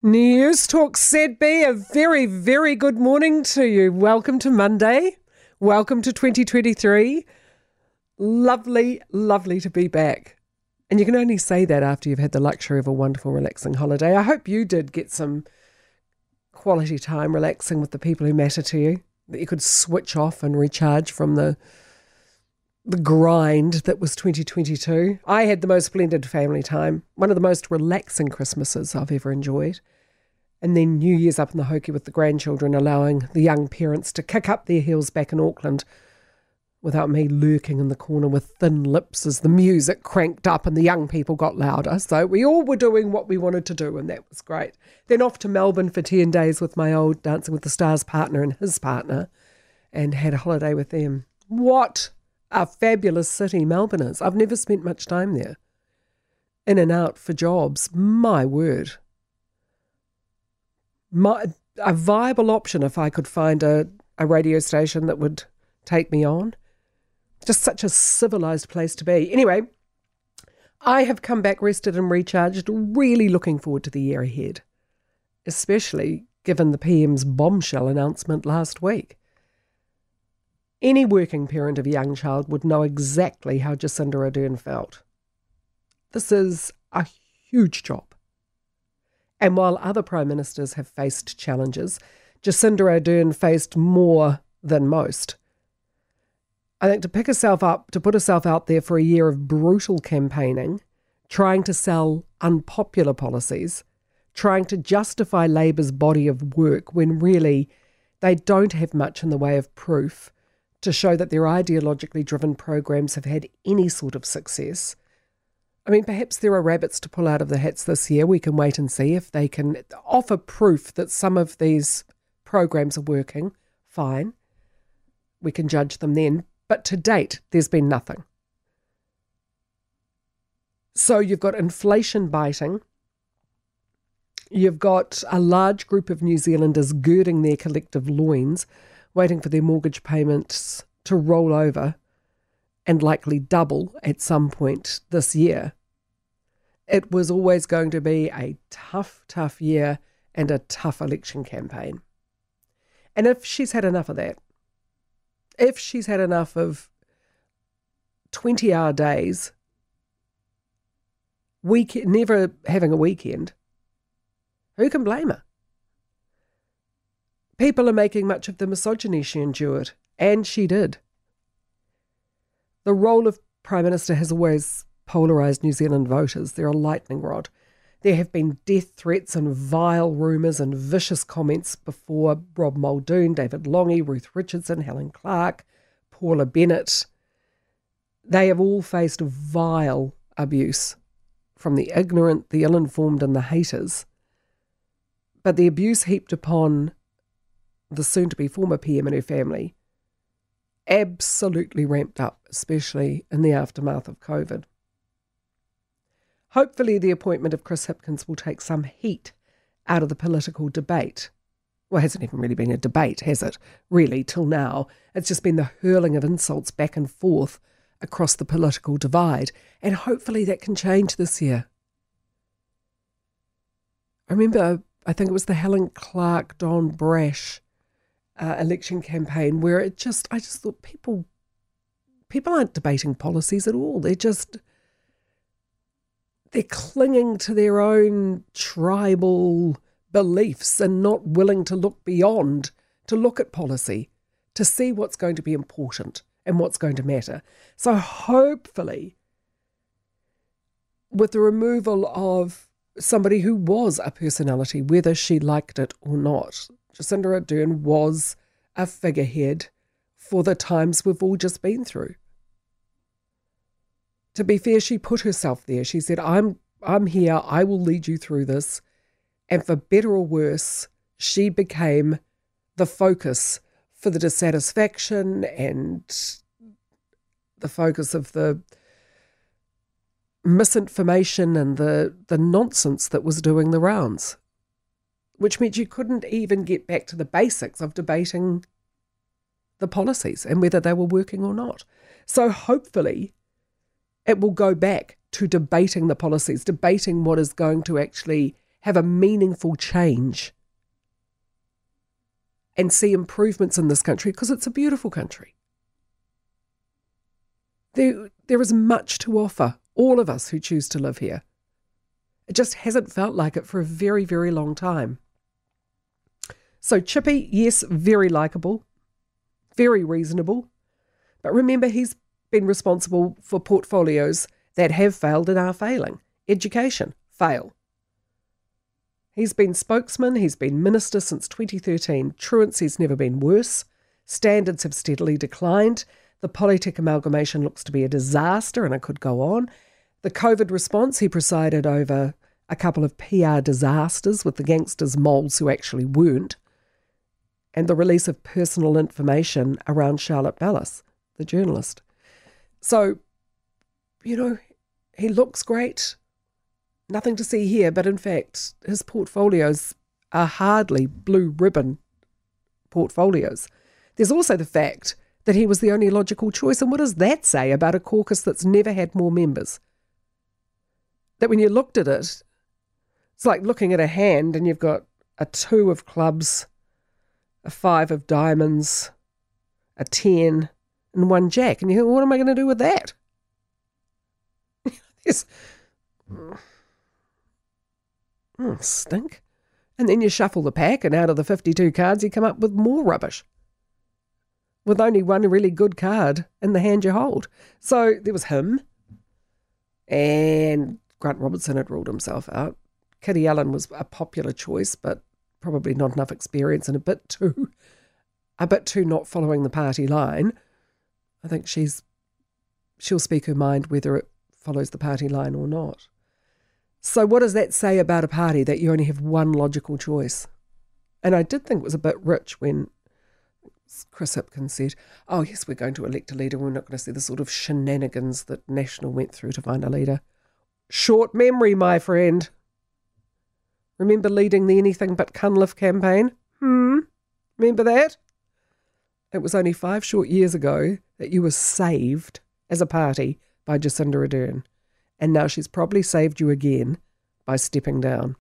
News Talk ZB, a very, very good morning to you. Welcome to Monday. Welcome to 2023. Lovely, lovely to be back. And you can only say that after you've had the luxury of a wonderful, relaxing holiday. I hope you did get some quality time relaxing with the people who matter to you, that you could switch off and recharge from the the grind that was 2022. I had the most splendid family time, one of the most relaxing Christmases I've ever enjoyed. And then New Year's up in the hokey with the grandchildren, allowing the young parents to kick up their heels back in Auckland without me lurking in the corner with thin lips as the music cranked up and the young people got louder. So we all were doing what we wanted to do, and that was great. Then off to Melbourne for 10 days with my old Dancing with the Stars partner and his partner, and had a holiday with them. What a fabulous city Melbourne is. I've never spent much time there. In and out for jobs. My word. My, a viable option if I could find a, a radio station that would take me on. Just such a civilized place to be. Anyway, I have come back rested and recharged, really looking forward to the year ahead, especially given the PM's bombshell announcement last week. Any working parent of a young child would know exactly how Jacinda Ardern felt. This is a huge job. And while other prime ministers have faced challenges, Jacinda Ardern faced more than most. I think to pick herself up, to put herself out there for a year of brutal campaigning, trying to sell unpopular policies, trying to justify Labour's body of work when really they don't have much in the way of proof, to show that their ideologically driven programs have had any sort of success. I mean, perhaps there are rabbits to pull out of the hats this year. We can wait and see if they can offer proof that some of these programs are working. Fine. We can judge them then. But to date, there's been nothing. So you've got inflation biting. You've got a large group of New Zealanders girding their collective loins waiting for their mortgage payments to roll over and likely double at some point this year. It was always going to be a tough, tough year and a tough election campaign. And if she's had enough of that, if she's had enough of 20 hour days, week, never having a weekend, who can blame her? People are making much of the misogyny she endured, and she did. The role of Prime Minister has always polarised New Zealand voters. They're a lightning rod. There have been death threats and vile rumours and vicious comments before Rob Muldoon, David Lange, Ruth Richardson, Helen Clark, Paula Bennett. They have all faced vile abuse from the ignorant, the ill informed, and the haters. But the abuse heaped upon the soon to be former PM and her family, absolutely ramped up, especially in the aftermath of COVID. Hopefully, the appointment of Chris Hipkins will take some heat out of the political debate. Well, it hasn't even really been a debate, has it? Really, till now. It's just been the hurling of insults back and forth across the political divide, and hopefully that can change this year. I remember, I think it was the Helen Clark Don Brash uh, election campaign where it just I just thought people people aren't debating policies at all. They're just they're clinging to their own tribal beliefs and not willing to look beyond to look at policy to see what's going to be important and what's going to matter. So hopefully with the removal of somebody who was a personality, whether she liked it or not, Jacinda Ardern was a figurehead for the times we've all just been through. To be fair, she put herself there. She said, I'm I'm here, I will lead you through this. And for better or worse, she became the focus for the dissatisfaction and the focus of the misinformation and the, the nonsense that was doing the rounds which meant you couldn't even get back to the basics of debating the policies and whether they were working or not. So hopefully it will go back to debating the policies, debating what is going to actually have a meaningful change and see improvements in this country because it's a beautiful country. There, there is much to offer all of us who choose to live here. It just hasn't felt like it for a very, very long time. So, Chippy, yes, very likable, very reasonable. But remember, he's been responsible for portfolios that have failed and are failing. Education, fail. He's been spokesman, he's been minister since 2013. Truancy's never been worse. Standards have steadily declined. The Polytech amalgamation looks to be a disaster, and it could go on. The COVID response, he presided over a couple of PR disasters with the gangsters' moles who actually weren't, and the release of personal information around Charlotte Bellis, the journalist. So, you know, he looks great nothing to see here, but in fact, his portfolios are hardly blue ribbon portfolios. There's also the fact that he was the only logical choice. And what does that say about a caucus that's never had more members? That when you looked at it, it's like looking at a hand and you've got a two of clubs, a five of diamonds, a ten, and one jack. And you think, what am I going to do with that? Mm, stink. And then you shuffle the pack, and out of the 52 cards, you come up with more rubbish. With only one really good card in the hand you hold. So there was him, and Grant Robertson had ruled himself out. Kiri Allan was a popular choice, but probably not enough experience and a bit too, a bit too not following the party line. I think she's, she'll speak her mind whether it follows the party line or not. So, what does that say about a party that you only have one logical choice? And I did think it was a bit rich when Chris Hipkins said, Oh, yes, we're going to elect a leader. We're not going to see the sort of shenanigans that National went through to find a leader. Short memory, my friend. Remember leading the Anything But Cunliffe campaign? Hmm? Remember that? It was only five short years ago that you were saved as a party by Jacinda Ardern and now she's probably saved you again by stepping down.